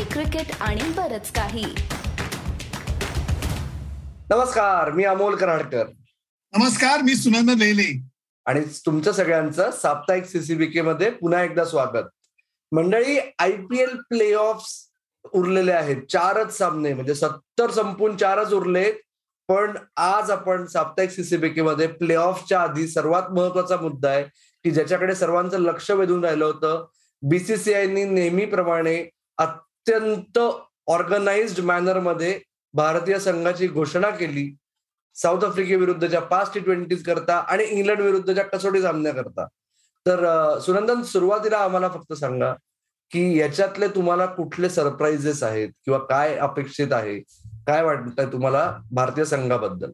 Hockey cricket आणि बरच काही. नमस्कार मी अमोल कराडकर. नमस्कार मी सुनंद लेले आणि तुमच्या सगळ्यांचं साप्ताहिक सीसीबीके मध्ये पुन्हा एकदा स्वागत. मंडळी I P L play off उरलेले आहेत. चारच सामने म्हणजे सत्तर संपून चारच उरले. पण आज आपण साप्ताहिक सीसीबीके मध्ये प्ले ऑफच्या आधी सर्वात महत्त्वाचा मुद्दा आहे की ज्याच्याकडे सर्वांचं लक्ष वेधून राहिलं होतं बीसीसीआयनी नेहमीप्रमाणे अत्यंत ऑर्गनाइज्ड मॅनरमध्ये भारतीय संघाची घोषणा केली. साऊथ आफ्रिकेविरुद्धच्या पाच टी ट्वेंटीज करता आणि इंग्लंड विरुद्धच्या कसोटी सामन्याकरता तर सुनंदन सुरुवातीला आम्हाला फक्त सांगा की याच्यातले तुम्हाला कुठले सरप्राइजेस आहेत किंवा काय अपेक्षित आहे? काय वाटतंय तुम्हाला भारतीय संघाबद्दल?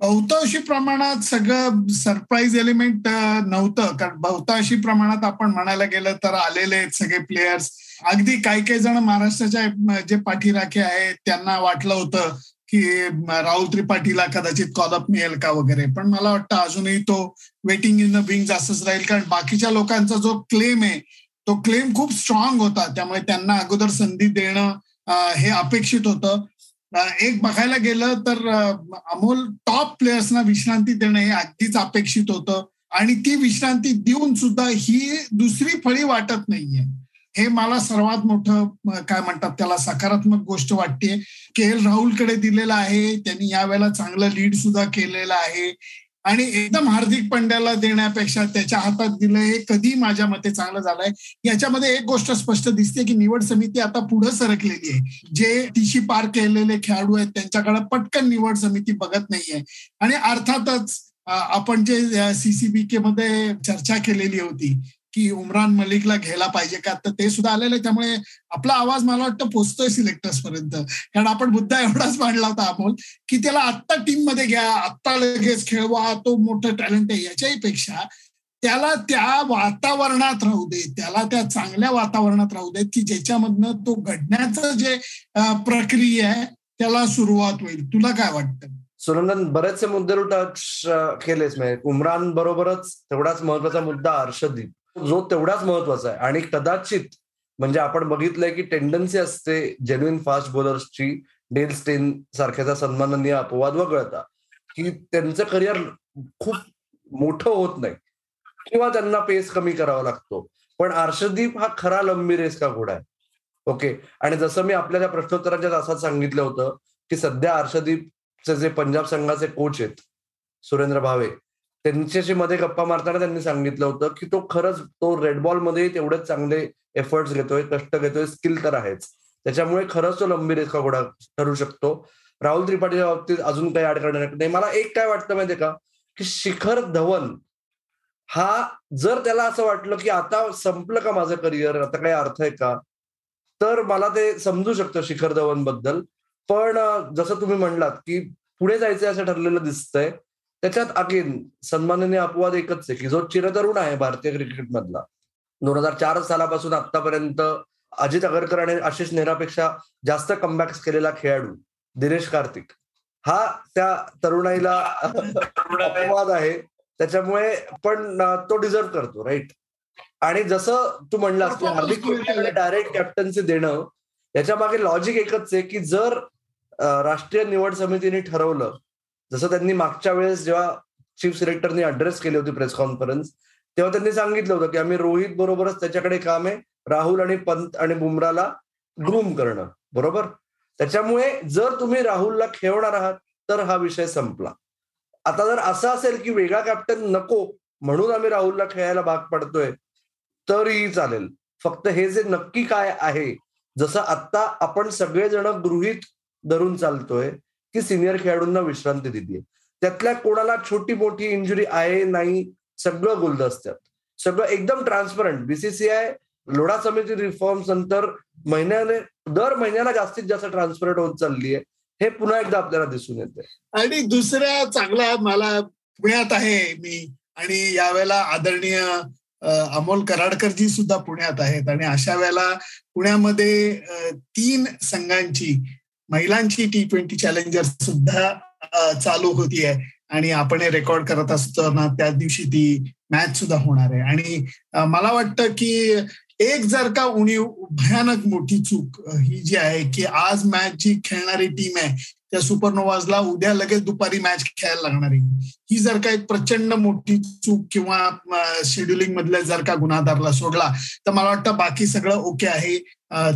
बहुतांशी प्रमाणात सगळं सरप्राईज एलिमेंट नव्हतं. कारण बहुतांशी प्रमाणात आपण म्हणायला गेलं तर आलेले आहेत सगळे प्लेयर्स अगदी काही काही जण महाराष्ट्राच्या जे पाठीराखे आहेत त्यांना वाटलं होतं की राहुल त्रिपाठीला कदाचित कॉलअप मिळेल का वगैरे. पण मला वाटतं अजूनही तो वेटिंग इन द विंग्स असंच राहील. कारण बाकीच्या लोकांचा जो क्लेम आहे तो क्लेम खूप स्ट्रॉंग होता. त्यामुळे त्यांना अगोदर संधी देणं हे अपेक्षित होतं. एक बघायला गेलं तर अमोल टॉप प्लेयर्सना विश्रांती देणं हे अगदीच अपेक्षित होतं. आणि ती विश्रांती देऊन सुद्धा ही दुसरी फळी वाटत नाहीये. हे मला सर्वात मोठं काय म्हणतात त्याला सकारात्मक गोष्ट वाटते के एल राहुलकडे दिलेलं आहे. त्यांनी यावेळेला चांगलं लीड सुद्धा केलेलं आहे. आणि एकदम हार्दिक पंड्याला देण्यापेक्षा त्याच्या हातात दिलं हे कधी माझ्या मते चांगलं झालंय. याच्यामध्ये एक गोष्ट स्पष्ट दिसते की निवड समिती आता पुढे सरकलेली आहे. जे तिशी पार केलेले खेळाडू आहेत त्यांच्याकडे पटकन निवड समिती बघत नाहीये. आणि अर्थातच आपण जे सीसीबी के मध्ये चर्चा केलेली होती की उमरान मलिकला घ्यायला पाहिजे का? तर ते सुद्धा आलेलं आहे त्यामुळे आपला आवाज मला वाटतं पोचतोय सिलेक्टर्स पर्यंत. कारण आपण मुद्दा एवढाच मांडला होता अमोल की त्याला आत्ता टीममध्ये घ्या आत्ता लगेच खेळवा तो मोठं टॅलेंट आहे याच्याही पेक्षा त्याला त्या वातावरणात राहू दे त्याला त्या चांगल्या वातावरणात राहू देत की ज्याच्यामधनं तो घडण्याचं जे प्रक्रिया आहे त्याला सुरुवात होईल. तुला काय वाटतं? सुनंदन बरेचसे मुद्दे टच केलेच म्हणजे उमरान बरोबरच तेवढाच महत्त्वाचा मुद्दा हर्षदीप. जो तेवढाच महत्त्वाचा आहे. आणि कदाचित म्हणजे आपण बघितलंय की टेंडन्सी असते जेन्युन फास्ट बॉलर्सची डेल स्टेन सारख्याचा सन्माननीय अपवाद वगळता की त्यांचं करिअर खूप मोठं होत नाही. किंवा त्यांना पेस कमी करावा लागतो. पण अर्षदीप हा खरा लंबी रेस का घोडा आहे? ओके आणि जसं मी आपल्या त्या प्रश्नोत्तराच्या तासात सांगितलं होतं की सध्या अर्षदीपचे जे पंजाब संघाचे कोच आहेत सुरेंद्र भावे त्यांच्याशी मध्ये गप्पा मारताना त्यांनी सांगितलं होतं की तो खरंच तो रेड बॉलमध्ये तेवढेच चांगले एफर्ट्स घेतोय कष्ट घेतोय स्किल तर आहेच. त्याच्यामुळे खरंच तो लंबी रेखा घोडा ठरू शकतो. राहुल त्रिपाठीच्या बाबतीत अजून काही आड करणार नाही. मला एक काय वाटतं माहितीये का? की शिखर धवन हा जर त्याला असं वाटलं की आता संपलं का माझं करिअर आता काही अर्थ आहे का? तर मला ते समजू शकतं शिखर धवनबद्दल. पण जसं तुम्ही म्हणलात की पुढे जायचं असं ठरलेलं दिसतंय. त्याच्यात अगेन सन्माननीय अपवाद एकच आहे की जो चिरतरुण आहे भारतीय क्रिकेट मधला. दोन हजार चार सालापासून आतापर्यंत अजित अगरकर आणि आशिष नेहरापेक्षा जास्त कमबॅक्स केलेला खेळाडू दिनेश कार्तिक. हा त्या तरुणाईला अपवाद आहे. त्याच्यामुळे पण तो डिझर्व करतो राईट आणि जसं तू म्हणलास की हार्दिक डायरेक्ट कॅप्टन्सी देणं याच्या मागे लॉजिक एकच आहे की जर राष्ट्रीय निवड समितीने ठरवलं जसं त्यांनी मागच्या वेळेस जेव्हा चीफ सिलेक्टरनी अड्रेस केली होती प्रेस कॉन्फरन्स तेव्हा त्यांनी सांगितलं होतं की आम्ही रोहित बरोबरच त्याच्याकडे काम आहे राहुल आणि पंत आणि बुमराला ग्रूम करणं बरोबर? त्याच्यामुळे जर तुम्ही राहुलला खेळवणार आहात तर हा विषय संपला. आता जर असं असेल की वेगळा कॅप्टन नको म्हणून आम्ही राहुलला खेळायला भाग पडतोय तरीही चालेल. फक्त हे जे नक्की काय आहे जसं आता आपण सगळेजण गृहित धरून चालतोय की सिनियर खेळाडूंना विश्रांती दिली त्यातल्या कोणाला छोटी मोठी इंजुरी आहे नाही सगळं गुलदस्त्यात. असतात सगळं एकदम ट्रान्सपरंट बीसीसीआय लोढा समिती रिफॉर्म्स नंतर महिन्याने दर महिन्याला जास्तीत जास्त ट्रान्सपरंट होत चालली आहे. हे पुन्हा एकदा आपल्याला दिसून येते आणि दुसऱ्या चांगला मला पुण्यात आहे मी आणि यावेळेला आदरणीय अमोल कराडकरजी सुद्धा पुण्यात आहेत. आणि अशा वेळेला पुण्यामध्ये तीन संघांची महिलांची टी ट्वेंटी चॅलेंजर सुद्धा चालू होती आहे आणि आपण हे रेकॉर्ड करत असताना त्या दिवशी ती मॅच सुद्धा होणार आहे. आणि मला वाटतं की एक जर का उणीव भयानक मोठी चूक ही जी आहे की आज मॅच जी खेळणारी टीम आहे त्या सुपरनोवाजला उद्या लगेच दुपारी मॅच खेळायला लागणार आहे. ही जर का एक प्रचंड मोठी चूक किंवा शेड्युलिंग मधल्या जर का गुन्हादारला सोडला तर मला वाटतं बाकी सगळं ओके आहे.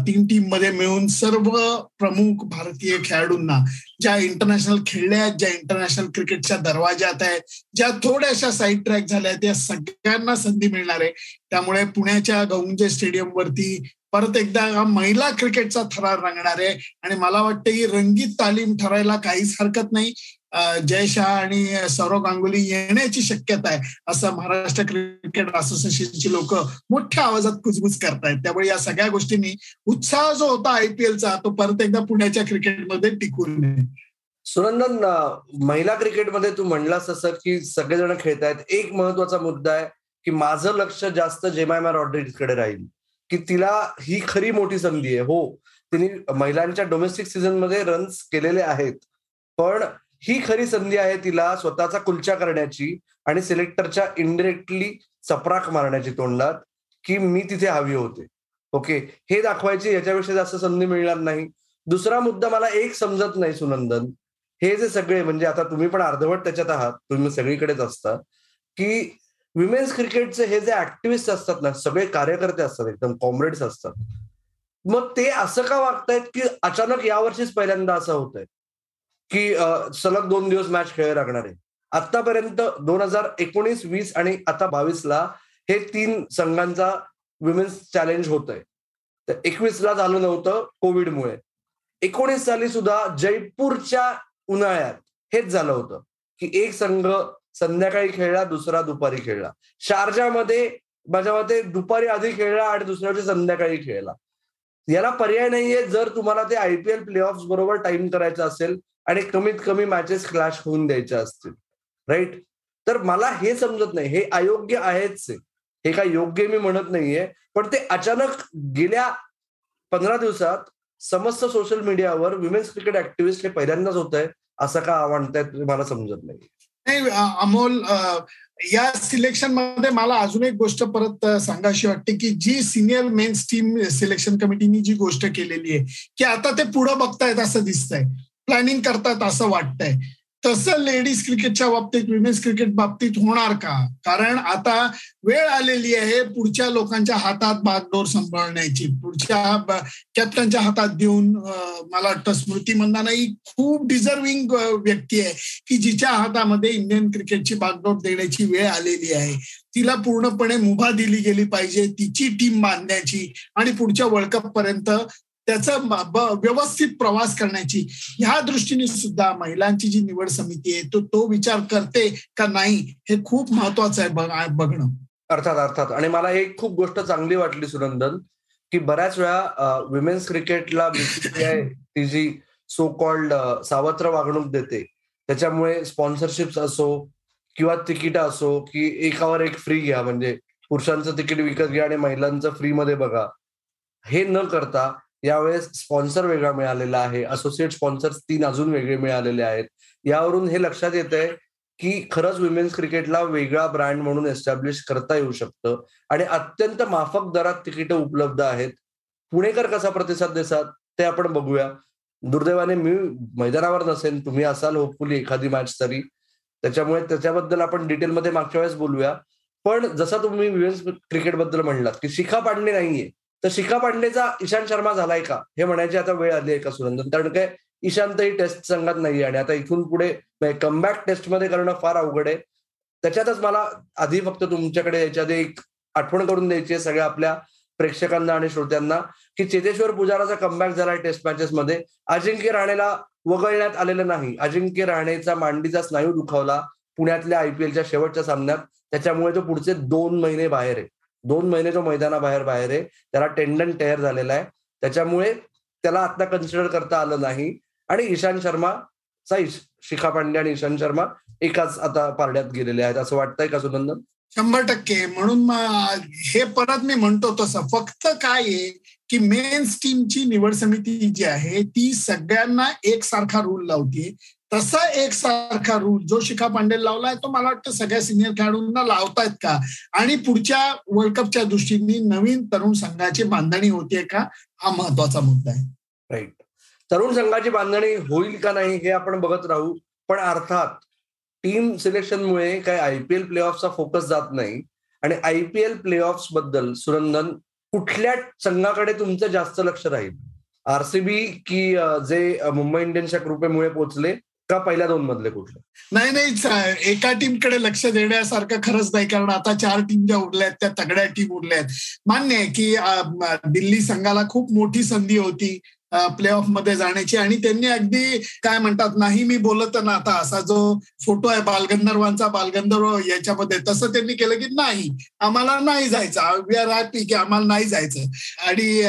तीन टीममध्ये मिळून सर्व प्रमुख भारतीय खेळाडूंना ज्या इंटरनॅशनल खेळल्या आहेत ज्या इंटरनॅशनल क्रिकेटच्या दरवाज्यात आहेत ज्या थोड्याशा साईड ट्रॅक झाल्या त्या सगळ्यांना संधी मिळणार आहे. त्यामुळे पुण्याच्या गौंजे स्टेडियमवरती परत एकदा महिला क्रिकेटचा थरार रंगणार आहे. आणि मला वाटतं ही रंगीत तालीम ठरायला काहीच हरकत नाही. जय शहा आणि सौरव गांगुली येण्याची शक्यता आहे असं महाराष्ट्र क्रिकेट असोसिएशनची लोक मोठ्या आवाजात कुजबुज करतायत. त्यामुळे या सगळ्या गोष्टींनी उत्साह जो होता आयपीएलचा तो परत एकदा पुण्याच्या क्रिकेटमध्ये टिकून नये. सुनंदन महिला क्रिकेटमध्ये तू म्हणलास असं की सगळेजण खेळतायत. एक महत्त्वाचा मुद्दा आहे की माझं लक्ष जास्त जेमायमा रॉड्रिक्सकडे राहील. की तिला ही खरी मोठी संधी आहे. हो तिने महिलांच्या डोमेस्टिक सीझनमध्ये रन्स केलेले आहेत. पण ही खरी संधी आहे तिला स्वतःचा कुलचा करण्याची आणि सिलेक्टरच्या इनडिरेक्टली चपराक मारण्याची तोंडात की मी तिथे हवी होते. ओके हे दाखवायची याच्यापेक्षा जास्त संधी मिळणार नाही. दुसरा मुद्दा मला एक समजत नाही सुनंदन. हे जे सगळे म्हणजे आता तुम्ही पण अर्धवट त्याच्यात आहात तुम्ही सगळीकडेच असता की विमेन्स क्रिकेटचे हे जे ऍक्टिव्हिस्ट असतात ना सगळे कार्यकर्ते असतात एकदम कॉम्रेड्स असतात. मग ते असं का वागतायत की अचानक यावर्षीच पहिल्यांदा असं होत आहे की सलग दोन दिवस मॅच खेळ लागणार आहे. आतापर्यंत दोन हजार एकोणीस वीस आणि आता बावीसला हे तीन संघांचा विमेन्स चॅलेंज होत आहे तर एकवीसला झालं नव्हतं कोविडमुळे. एकोणीस साली सुद्धा जयपूरच्या उन्हाळ्यात हेच झालं होतं की एक संघ संध्याकाळी खेळला दुसरा दुपारी खेळला. शारजामध्ये माझ्या मते दुपारी आधी खेळला आणि दुसऱ्या दिवशी संध्याकाळी खेळला. याला पर्याय नाहीये जर तुम्हाला ते आयपीएल प्ले ऑफ बरोबर टाइम करायचं असेल आणि कमीत कमी मॅचेस क्लॅश होऊन द्यायच्या असतील. राईट? तर मला हे समजत नाही. हे अयोग्य आहेच हे. काय योग्य मी म्हणत नाहीये. पण ते अचानक गेल्या पंधरा दिवसात समस्त सोशल मीडियावर विमेन्स क्रिकेट ऍक्टिव्हिस्ट हे पहिल्यांदाच होत आहे असं का म्हणतायत मला समजत नाही नाही अमोल या सिलेक्शनमध्ये मला अजून एक गोष्ट परत सांगाशी वाटते की जी सिनियर मेन्स टीम सिलेक्शन कमिटीनी जी गोष्ट केलेली आहे की आता ते पुढे बघतायत असं दिसतंय. प्लॅनिंग करतात असं वाटतंय. तसं लेडीज क्रिकेटच्या बाबतीत विमेन्स क्रिकेट बाबतीत होणार का? कारण आता वेळ आलेली आहे पुढच्या लोकांच्या हातात बागडोर सांभाळण्याची. पुढच्या कॅप्टनच्या हातात देऊन मला वाटतं स्मृती मंदानाही खूप डिझर्विंग व्यक्ती आहे की जिच्या हातामध्ये इंडियन क्रिकेटची बागडोर देण्याची वेळ आलेली आहे. तिला पूर्णपणे मुभा दिली गेली पाहिजे तिची टीम बांधण्याची आणि पुढच्या वर्ल्ड कप पर्यंत त्याचा व्यवस्थित प्रवास करण्याची. ह्या दृष्टीने सुद्धा महिलांची जी निवड समिती आहे तो तो विचार करते का नाही हे खूप महत्वाचं आहे बघणं. अर्थात अर्थात. आणि मला एक खूप गोष्ट चांगली वाटली सुनंदन की बऱ्याच वेळा विमेन्स क्रिकेटला बीसीसीआय ती जी सो कॉल्ड सावत्र वागणूक देते त्याच्यामुळे स्पॉन्सरशिप असो किंवा तिकीट असो की एकावर एक फ्री घ्या. म्हणजे पुरुषांचं तिकीट विकत घ्या आणि महिलांचं फ्री मध्ये बघा. हे न करता यावेळेस स्पॉन्सर वेगळा मिळालेला आहे असोसिएट स्पॉन्सर तीन अजून वेगळे मिळालेले आहेत. यावरून हे लक्षात येत आहे की खरंच विमेन्स क्रिकेटला वेगळा ब्रँड म्हणून एस्टॅब्लिश करता येऊ शकतं. आणि अत्यंत माफक दरात तिकीट उपलब्ध आहेत. पुणेकर कसा प्रतिसाद देतात ते आपण बघूया. दुर्दैवाने मी मैदानावर नसेन तुम्ही असाल होपफुली एखादी मॅच तरी. त्याच्यामुळे त्याच्याबद्दल आपण डिटेलमध्ये मागच्या वेळेस बोलूया. पण जसा तुम्ही विमेन्स क्रिकेटबद्दल म्हणलात की शिखा पाडणे नाहीये. तर शिखा पांडेचा ईशांत शर्मा झालाय का? हे म्हणायची आता वेळ आली आहे का सुरंदन कारण काय ईशांतही टेस्ट संघात नाही आणि आता इथून पुढे म्हणजे कमबॅक टेस्टमध्ये करणं फार अवघड आहे. त्याच्यातच मला आधी फक्त तुमच्याकडे याच्या आधी एक आठवण करून द्यायची आहे सगळ्या आपल्या प्रेक्षकांना आणि श्रोत्यांना की चेतेश्वर पुजाराचा कमबॅक झालाय टेस्ट मॅचेस मध्ये. अजिंक्य राणेला वगळण्यात आलेलं नाही. अजिंक्य राणेचा मांडीचा स्नायू दुखावला पुण्यातल्या आयपीएलच्या शेवटच्या सामन्यात. त्याच्यामुळे तो पुढचे दोन महिने बाहेर आहे. दोन महिने जो मैदानाबाहेर बाहेर आहे त्याला टेंडन टेअर झालेला आहे. त्याच्यामुळे त्याला आता कन्सिडर करता आलं नाही. आणि ईशांत शर्माचा शिखा पांडे आणि इशांत शर्मा एकाच आता पारड्यात गेलेले आहेत. असं वाटतंय का सुनंदन? शंभर टक्के. म्हणून हे परत मी म्हणतो तसं. फक्त काय आहे की मेन्स टीमची निवड समिती जी आहे ती सगळ्यांना एकसारखा रूल लावते तसा एक सारखा रूल जो शिखा पांडे लावलाय तो मला वाटतं सगळ्या सिनियर खेळाडूंना लावतायत का? आणि पुढच्या वर्ल्ड कपच्या दृष्टीने नवीन तरुण संघाची बांधणी होतीये का? हा महत्त्वाचा मुद्दा आहे. राईट तरुण संघाची बांधणी होईल का नाही हे आपण बघत राहू पण अर्थात टीम सिलेक्शनमुळे काही आयपीएल प्ले ऑफचा फोकस जात नाही. आणि आयपीएल प्ले बद्दल सुरंदन कुठल्या संघाकडे तुमचं जास्त लक्ष राहील? आरसीबी की जे मुंबई इंडियन्सच्या कृपेमुळे पोहोचले का पहिल्या दोन मधले कुठले? नाही नाही एका टीमकडे लक्ष देण्यासारखं खरंच नाही कारण आता चार टीम ज्या उरल्या आहेत त्या तगड्या टीम उरल्या आहेत. मान्य आहे की दिल्ली संघाला खूप मोठी संधी होती प्ले ऑफमध्ये जाण्याची. आणि त्यांनी अगदी काय म्हणतात नाही मी बोलत ना आता असा जो फोटो आहे बालगंधर्वांचा बालगंधर्व याच्यामध्ये तसं त्यांनी केलं की नाही आम्हाला नाही जायचं. वी आर हॅपी की आम्हाला नाही जायचं. आणि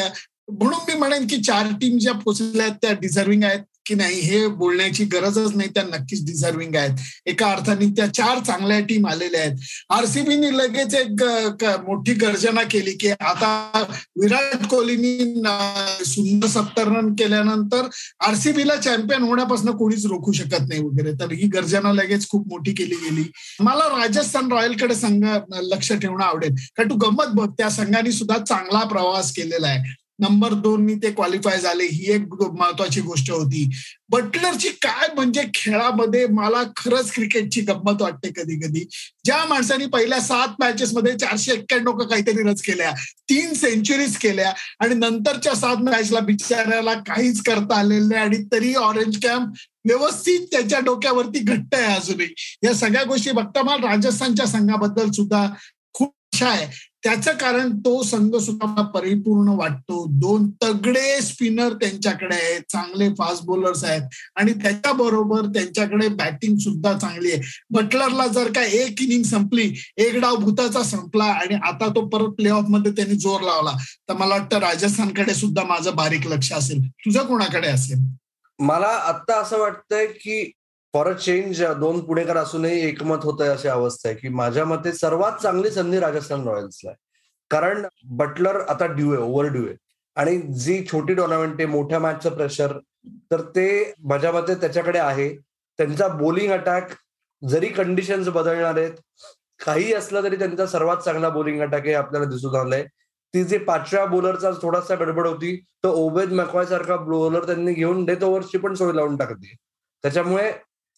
म्हणून मी म्हणेन की चार टीम ज्या पोचल्या आहेत त्या डिझर्विंग आहेत. की नाही हे बोलण्याची गरजच नाही. त्या नक्कीच डिझर्विंग आहेत. एका अर्थाने त्या चार चांगल्या टीम आलेल्या आहेत. आरसीबीने लगेच एक मोठी गर्जना केली की आता विराट कोहलीनी सुंदर सत्तर रन केल्यानंतर आरसीबीला चॅम्पियन होण्यापासून कोणीच रोखू शकत नाही वगैरे. तर ही गर्जना लगेच खूप मोठी केली गेली. मला राजस्थान रॉयलकडे संघ लक्ष ठेवणं आवडेल. कारण तू गंमत बघ त्या संघाने सुद्धा चांगला प्रवास केलेला आहे. नंबर दोननी ते क्वालिफाय झाले ही एक महत्वाची गोष्ट होती. बटलरची काय म्हणजे खेळामध्ये मला खरंच क्रिकेटची गंमत वाटते कधी कधी ज्या माणसांनी पहिल्या सात मॅचेस मध्ये चारशे एक्क्याण्णव काहीतरी रच केल्या तीन सेंचुरीज केल्या आणि नंतरच्या सात मॅचला बिचाऱ्याला काहीच करता आलेलं नाही आणि तरी ऑरेंज कॅम्प व्यवस्थित त्याच्या डोक्यावरती घट्ट आहे अजूनही. या सगळ्या गोष्टी बघता मला राजस्थानच्या संघाबद्दल सुद्धा आशा आहे. त्याचं कारण तो संघ सुद्धा परिपूर्ण वाटतो. दोन तगडे स्पिनर त्यांच्याकडे आहेत. चांगले फास्ट बॉलर्स आहेत. आणि त्याच्याबरोबर त्यांच्याकडे बॅटिंग सुद्धा चांगली आहे. बटलरला जर का एक इनिंग संपली एक डाव भूताचा संपला आणि आता तो परत प्ले ऑफमध्ये त्यांनी जोर लावला तर मला वाटतं राजस्थानकडे सुद्धा माझं बारीक लक्ष असेल. तुझं कोणाकडे असेल? मला आता असं वाटतंय की फॉर अ चेंज दोन पुणेकर असूनही एकमत होत आहे अशी अवस्था आहे. की माझ्या मते सर्वात चांगली संधी राजस्थान रॉयल्सला आहे. कारण बटलर आता ड्यू आहे ओव्हर ड्यू आहे आणि जी छोटी टुर्नामेंट आहे मोठ्या मॅचचं प्रेशर तर ते माझ्या मते त्याच्याकडे आहे. त्यांचा बोलिंग अटॅक जरी कंडिशन्स बदलणार आहेत काही असलं तरी त्यांचा सर्वात चांगला बोलिंग अटॅक हे आपल्याला दिसून आलंय. ती जी पाचव्या बॉलरचा थोडासा गडबड होती तर ओबेद मॅकवाय सारखा बॉलर त्यांनी घेऊन डेथ ओव्हरची पण सोय लावून टाकते त्याच्यामुळे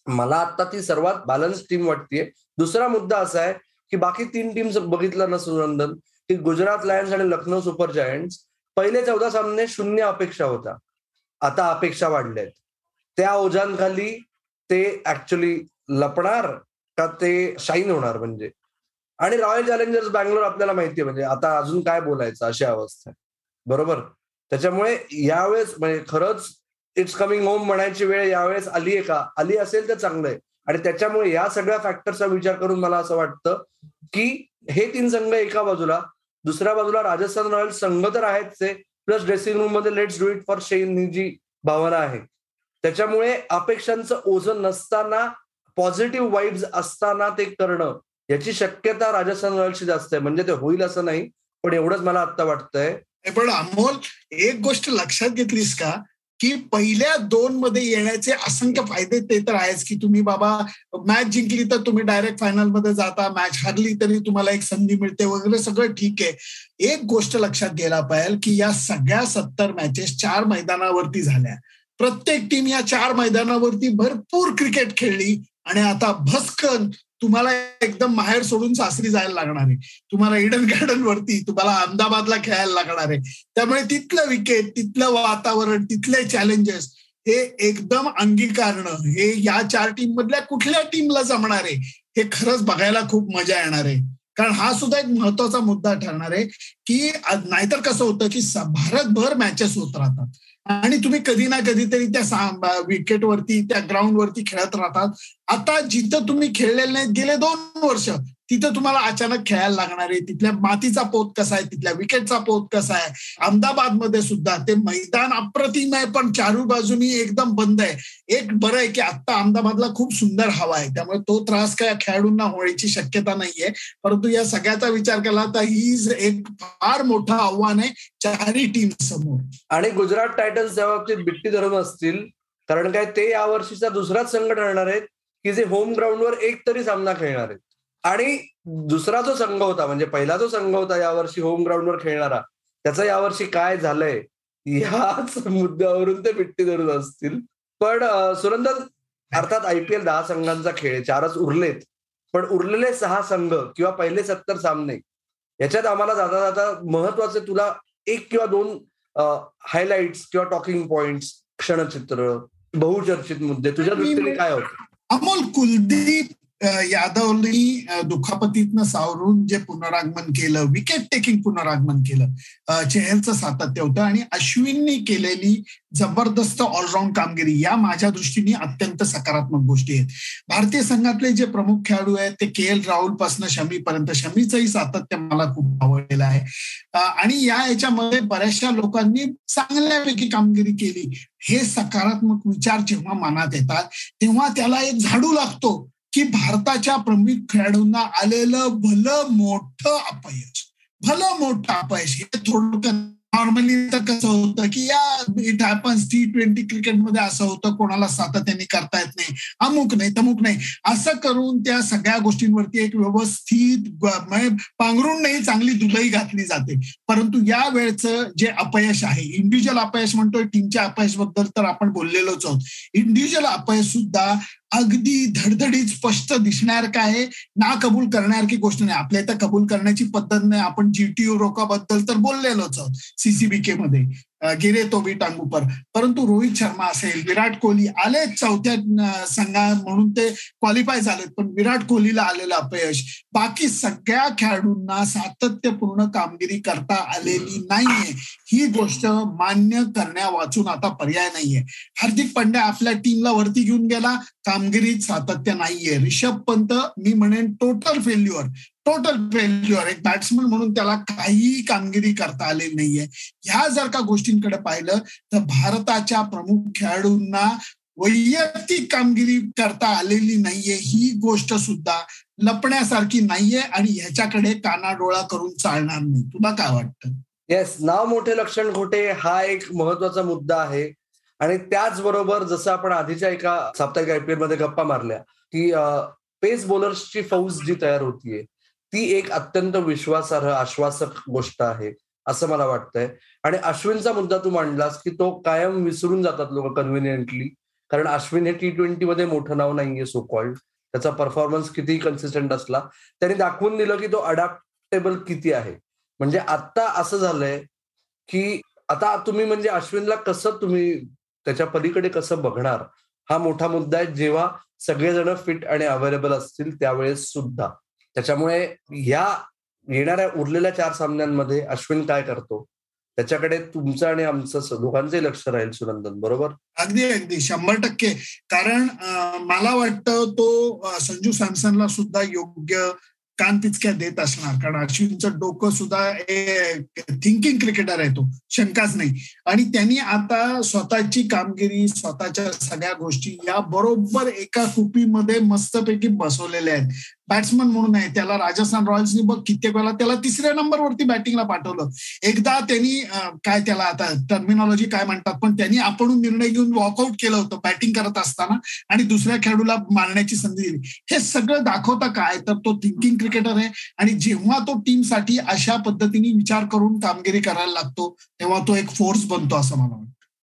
मला आता ती सर्वात बॅलन्स टीम वाटतेय. दुसरा मुद्दा असा आहे की बाकी तीन टीम बघितलं ना सुनंदन की गुजरात लायन्स आणि लखनौ सुपर जायंट्स पहिले चौदा सामने शून्य अपेक्षा होता. आता अपेक्षा वाढल्यात. त्या ओझांखाली ते ऍक्च्युली लपणार का ते शाईन होणार म्हणजे? आणि रॉयल चॅलेंजर्स बँगलोर आपल्याला माहितीये म्हणजे आता अजून काय बोलायचं अशी अवस्था आहे. बरोबर? त्याच्यामुळे यावेळेस म्हणजे खरंच इट्स कमिंग होम म्हणायची वेळ यावेळेस आली आहे का? आली असेल तर चांगलं आहे. आणि त्याच्यामुळे या सगळ्या फॅक्टरचा विचार करून मला असं वाटतं की हे तीन संघ एका बाजूला दुसऱ्या बाजूला राजस्थान रॉयल्स संघ तर आहेच ते प्लस ड्रेसिंग रूममध्ये let's do it for Shane जी भावना आहे. त्याच्यामुळे अपेक्षांचं ओझं नसताना पॉझिटिव्ह वाईब्स असताना ते करणं याची शक्यता राजस्थान रॉयल्सची जास्त आहे. म्हणजे ते होईल असं नाही पण एवढंच मला आता वाटतंय. पण अमोल एक गोष्ट लक्षात घेतलीस का? की पहिल्या दोन मध्ये येण्याचे असंख्य फायदे ते तर आहेच की तुम्ही बाबा मॅच जिंकली तर तुम्ही डायरेक्ट फायनलमध्ये जाता मॅच हरली तरी तुम्हाला एक संधी मिळते वगैरे सगळं ठीक आहे. एक गोष्ट लक्षात घ्यायला पाहिजे की या सगळ्या सत्तर मॅचेस चार मैदानावरती झाल्या. प्रत्येक टीम या चार मैदानावरती भरपूर क्रिकेट खेळली आणि आता भस्कन तुम्हाला एकदम माहेर सोडून सासरी जायला लागणार आहे. तुम्हाला इडन गार्डन वरती तुम्हाला अहमदाबादला खेळायला लागणार आहे. त्यामुळे तिथलं विकेट तिथलं वातावरण तिथले चॅलेंजेस हे एकदम अंगीकारणं. हे या चार टीम मधल्या कुठल्या टीमला जमणार आहे हे खरंच बघायला खूप मजा येणार आहे. कारण हा सुद्धा एक महत्त्वाचा मुद्दा ठरणार आहे की नाहीतर कसं होतं की भारतभर मॅचेस होत राहतात. आणि तुम्ही कधी ना कधीतरी त्या विकेटवरती त्या ग्राउंडवरती खेळत राहतात. आता जिथं तुम्ही खेळलेले नाहीत गेले दोन वर्ष तिथं तुम्हाला अचानक खेळायला लागणार आहे. तिथल्या मातीचा पोत कसा आहे? तिथल्या विकेटचा पोत कसा आहे? अहमदाबादमध्ये सुद्धा ते मैदान अप्रतिम आहे पण चारू बाजूनी एकदम बंद आहे. एक बरं आहे की आता अहमदाबादला खूप सुंदर हवा आहे. त्यामुळे तो त्रास काय खेळाडूंना होण्याची शक्यता नाहीये. परंतु या सगळ्याचा विचार केला तर ही एक फार मोठं आव्हान आहे. चारही टीम समोर. आणि गुजरात टायटन्स त्या बाबतीत बिट्टी धरून असतील कारण काय ते या वर्षीचा दुसराच संघ ठरणार आहेत की जे होम ग्राउंडवर एक तरी सामना खेळणार आहेत. आणि दुसरा जो संघ होता म्हणजे पहिला जो संघ होता यावर्षी होम ग्राउंडवर खेळणारा त्याचं यावर्षी काय झालंय याच मुद्द्यावरून ते पिट्टी धरून असतील. पण सुरंदर अर्थात आयपीएल दहा संघांचा खेळ चारच उरलेत. पण उरलेले सहा संघ किंवा पहिले सत्तर सामने याच्यात आम्हाला जाता जाता महत्त्वाचे तुला एक किंवा दोन हायलाइट्स किंवा टॉकिंग पॉइंट्स क्षणचित्र बहुचर्चित मुद्दे. तुझ्या दृष्टीने काय होते? अमोल कुलदीप यादवनी दुखापतीतनं सावरून जे पुनरागमन केलं विकेट टेकिंग पुनरागमन केलं चेहलचं सातत्य होतं आणि अश्विननी केलेली जबरदस्त ऑलराऊंड कामगिरी या माझ्या दृष्टीने अत्यंत सकारात्मक गोष्टी आहेत. भारतीय संघातले जे प्रमुख खेळाडू आहेत ते के एल राहुलपासून शमीपर्यंत शमीचंही सातत्य मला खूप आवडलेलं आहे. आणि या याच्यामध्ये बऱ्याचशा लोकांनी चांगल्यापैकी कामगिरी केली. हे सकारात्मक विचार जेव्हा मनात येतात तेव्हा त्याला एक झाडू लागतो. की भारताच्या प्रमुख खेळाडूंना आलेलं भलं मोठं अपयश. भलं मोठं अपयश. हे थोडं नॉर्मली तर कसं होतं की या इट हॅपन्स टी ट्वेंटी क्रिकेटमध्ये असं होतं कोणाला सातत्याने करता येत नाही. अमुक नाही तमुक नाही. असं करून त्या सगळ्या गोष्टींवरती एक व्यवस्थित म्हणजे पांघरून नाही चांगली दुलई घातली जाते. परंतु या वेळचं जे अपयश आहे इंडिव्हिज्युअल अपयश म्हणतोय टीमच्या अपयशबद्दल तर आपण बोललेलोच आहोत. इंडिव्हिज्युअल अपयश सुद्धा अगदी धडधडीत स्पष्ट दिसणार काय ना कबूल करण्यासारखी गोष्ट नाही. आपल्या इथं कबूल करण्याची पद्धत नाही. आपण जीटीओ रोखाबद्दल तर बोललेलोच आहोत. सीसीबीके मध्ये. गिरे तो बी टांगूपर परंतु रोहित शर्मा असेल विराट कोहली आले चौथ्या संघा म्हणून ते क्वालिफाय झालेत पण विराट कोहलीला आलेलं अपयश. बाकी सगळ्या खेळाडूंना सातत्यपूर्ण कामगिरी करता आलेली नाहीये. ही गोष्ट मान्य करण्या वाचून आता पर्याय नाहीये. हार्दिक पांड्या आपल्या टीमला वरती घेऊन गेला. कामगिरीत सातत्य नाहीये. रिषभ पंत मी म्हणेन टोटल फेल्युअर टोटल फेल्युअर एक बॅट्समन म्हणून त्याला काही कामगिरी करता आलेली नाहीये. ह्या जर का गोष्टींकडे पाहिलं तर भारताच्या प्रमुख खेळाडूंना वैयक्तिक कामगिरी करता आलेली नाहीये. ही गोष्ट सुद्धा लपण्यासारखी नाहीये आणि ह्याच्याकडे कानाडोळा करून चालणार नाही. तुला काय वाटतं? येस नाव मोठे लक्षण खोटे हा एक महत्त्वाचा मुद्दा आहे. आणि त्याचबरोबर जसं आपण आधीच्या एका साप्ताहिक आयपीएलमध्ये गप्पा मारल्या की पेस बॉलर्सची फौज जी तयार होतीये ती एक अत्यंत विश्वासार्ह आश्वासक गोष्ट आहे असं मला वाटतंय. आणि अश्विनचा मुद्दा तू मांडलास की तो कायम विसरून जातात लोक कन्व्हिनियंटली कारण अश्विन हे टी ट्वेंटी मध्ये मोठं नाव नाहीये सो कॉल्ड त्याचा परफॉर्मन्स किती कन्सिस्टंट असला त्यांनी दाखवून दिलं की तो अडॅप्टेबल किती आहे. म्हणजे आता असं झालंय की आता तुम्ही म्हणजे अश्विनला कसं तुम्ही त्याच्या पलीकडे कसं बघणार? हा मोठा मुद्दा आहे. जेव्हा सगळेजण फिट आणि अवेलेबल असतील त्यावेळेस सुद्धा. त्याच्यामुळे ह्या येणाऱ्या उरलेल्या चार सामन्यांमध्ये अश्विन काय करतो? त्याच्याकडे तुमचं आणि आमचं दोघांचे लक्ष राहील सुनंदन बरोबर? अगदी अगदी. शंभर टक्के. कारण मला वाटतं तो संजू सॅमसनला सुद्धा योग्य कान तिचक्या देत असणार. कारण अश्विनचं डोकं सुद्धा थिंकिंग क्रिकेटर आहे तो. शंकाच नाही. आणि त्यांनी आता स्वतःची कामगिरी स्वतःच्या सगळ्या गोष्टी या बरोबर एका कुपीमध्ये मस्तपैकी बसवलेल्या आहेत. बॅट्समन म्हणून आहे. त्याला राजस्थान रॉयल्सनी बघ कित्येक वेळा त्याला तिसऱ्या नंबरवरती बॅटिंगला पाठवलं. एकदा त्यांनी काय त्याला आता टर्मिनॉलॉजी काय म्हणतात पण त्यांनी आपण निर्णय घेऊन वॉकआउट केलं होतं बॅटिंग करत असताना. आणि दुसऱ्या खेळाडूला मारण्याची संधी दिली. हे सगळं दाखवता काय? तर तो थिंकिंग क्रिकेटर आहे. आणि जेव्हा तो टीमसाठी अशा पद्धतीने विचार करून कामगिरी करायला लागतो तेव्हा तो एक फोर्स बनतो असं मला वाटतं.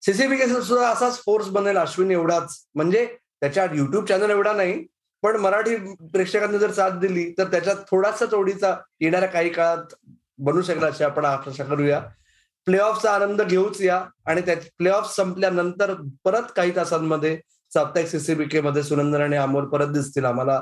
सीसीबी सुद्धा असाच फोर्स बनेल अश्विन एवढाच. म्हणजे त्याच्या युट्यूब चॅनल एवढा नाही पण मराठी प्रेक्षकांनी जर साथ दिली तर त्याच्यात थोडासा चोडीचा येणाऱ्या काही काळात बनू शकला अशी आपण आशा करूया. प्ले ऑफचा आनंद घेऊच या. आणि त्या प्ले ऑफ संपल्यानंतर परत काही तासांमध्ये साप्ताहिक सीसीबीके मध्ये सुनंदन आणि अमोल परत दिसतील आम्हाला.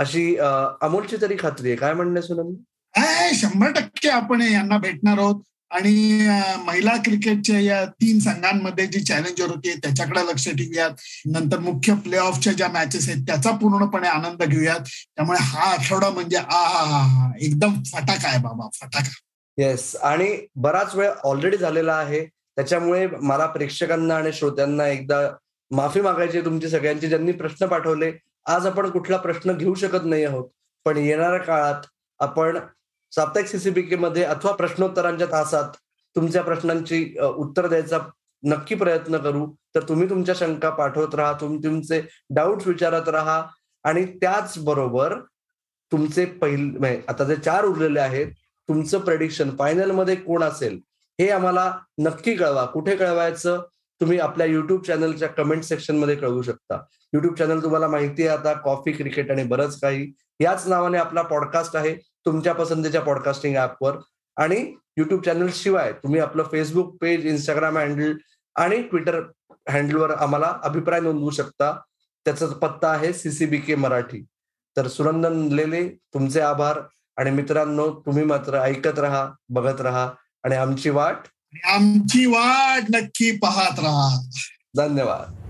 अशी अमोलची तरी खात्री आहे. काय म्हणणे सुनंदन शंभर टक्के आपण यांना भेटणार आहोत. आणि महिला क्रिकेटच्या या तीन संघांमध्ये जी चॅलेंजर होती त्याच्याकडे लक्ष ठेवूयात. नंतर मुख्य प्ले ऑफच्या ज्या मॅचेस आहेत त्याचा पूर्णपणे आनंद घेऊयात. त्यामुळे हा आठवडा म्हणजे आ हा एकदम फटाका आहे बाबा फटाका. येस आणि बराच वेळ ऑलरेडी झालेला आहे. त्याच्यामुळे मला प्रेक्षकांना आणि श्रोत्यांना एकदा माफी मागायची तुमची सगळ्यांची. ज्यांनी प्रश्न पाठवले आज आपण कुठला प्रश्न घेऊ शकत नाही आहोत. पण येणाऱ्या काळात आपण साप्ताहिक सीसीबीके मध्ये अथवा प्रश्नोत्तरांच्या तासात तुमच्या प्रश्नांची उत्तर द्यायचा नक्की प्रयत्न करू. तर तुम्ही तुमच्या शंका पाठवत राहा तुम्ही तुमचे डाऊट्स विचारत राहा. आणि त्याचबरोबर तुमचे पहिले म्हणजे आता जे चार उरलेले आहेत तुमचं प्रेडिक्शन फायनलमध्ये कोण असेल हे आम्हाला नक्की कळवा. कुठे कळवायचं? तुम्ही आपल्या युट्यूब चॅनलच्या कमेंट सेक्शनमध्ये कळवू शकता. युट्यूब चॅनल तुम्हाला माहिती आहे आता कॉफी क्रिकेट आणि बरंच काही. याच नावाने आपला पॉडकास्ट आहे तुमच्या पसंतीच्या पॉडकास्टिंग ऍपवर आणि युट्यूब चॅनल शिवाय तुम्ही आपलं फेसबुक पेज इंस्टाग्राम हँडल आणि ट्विटर हँडलवर आम्हाला अभिप्राय नोंदवू शकता. त्याचा पत्ता आहे सीसीबी के मराठी. तर सुनंदन लेले तुमचे आभार. आणि मित्रांनो तुम्ही मात्र ऐकत राहा बघत राहा. आणि आमची वाट आमची वाट नक्की पाहत राहा. धन्यवाद.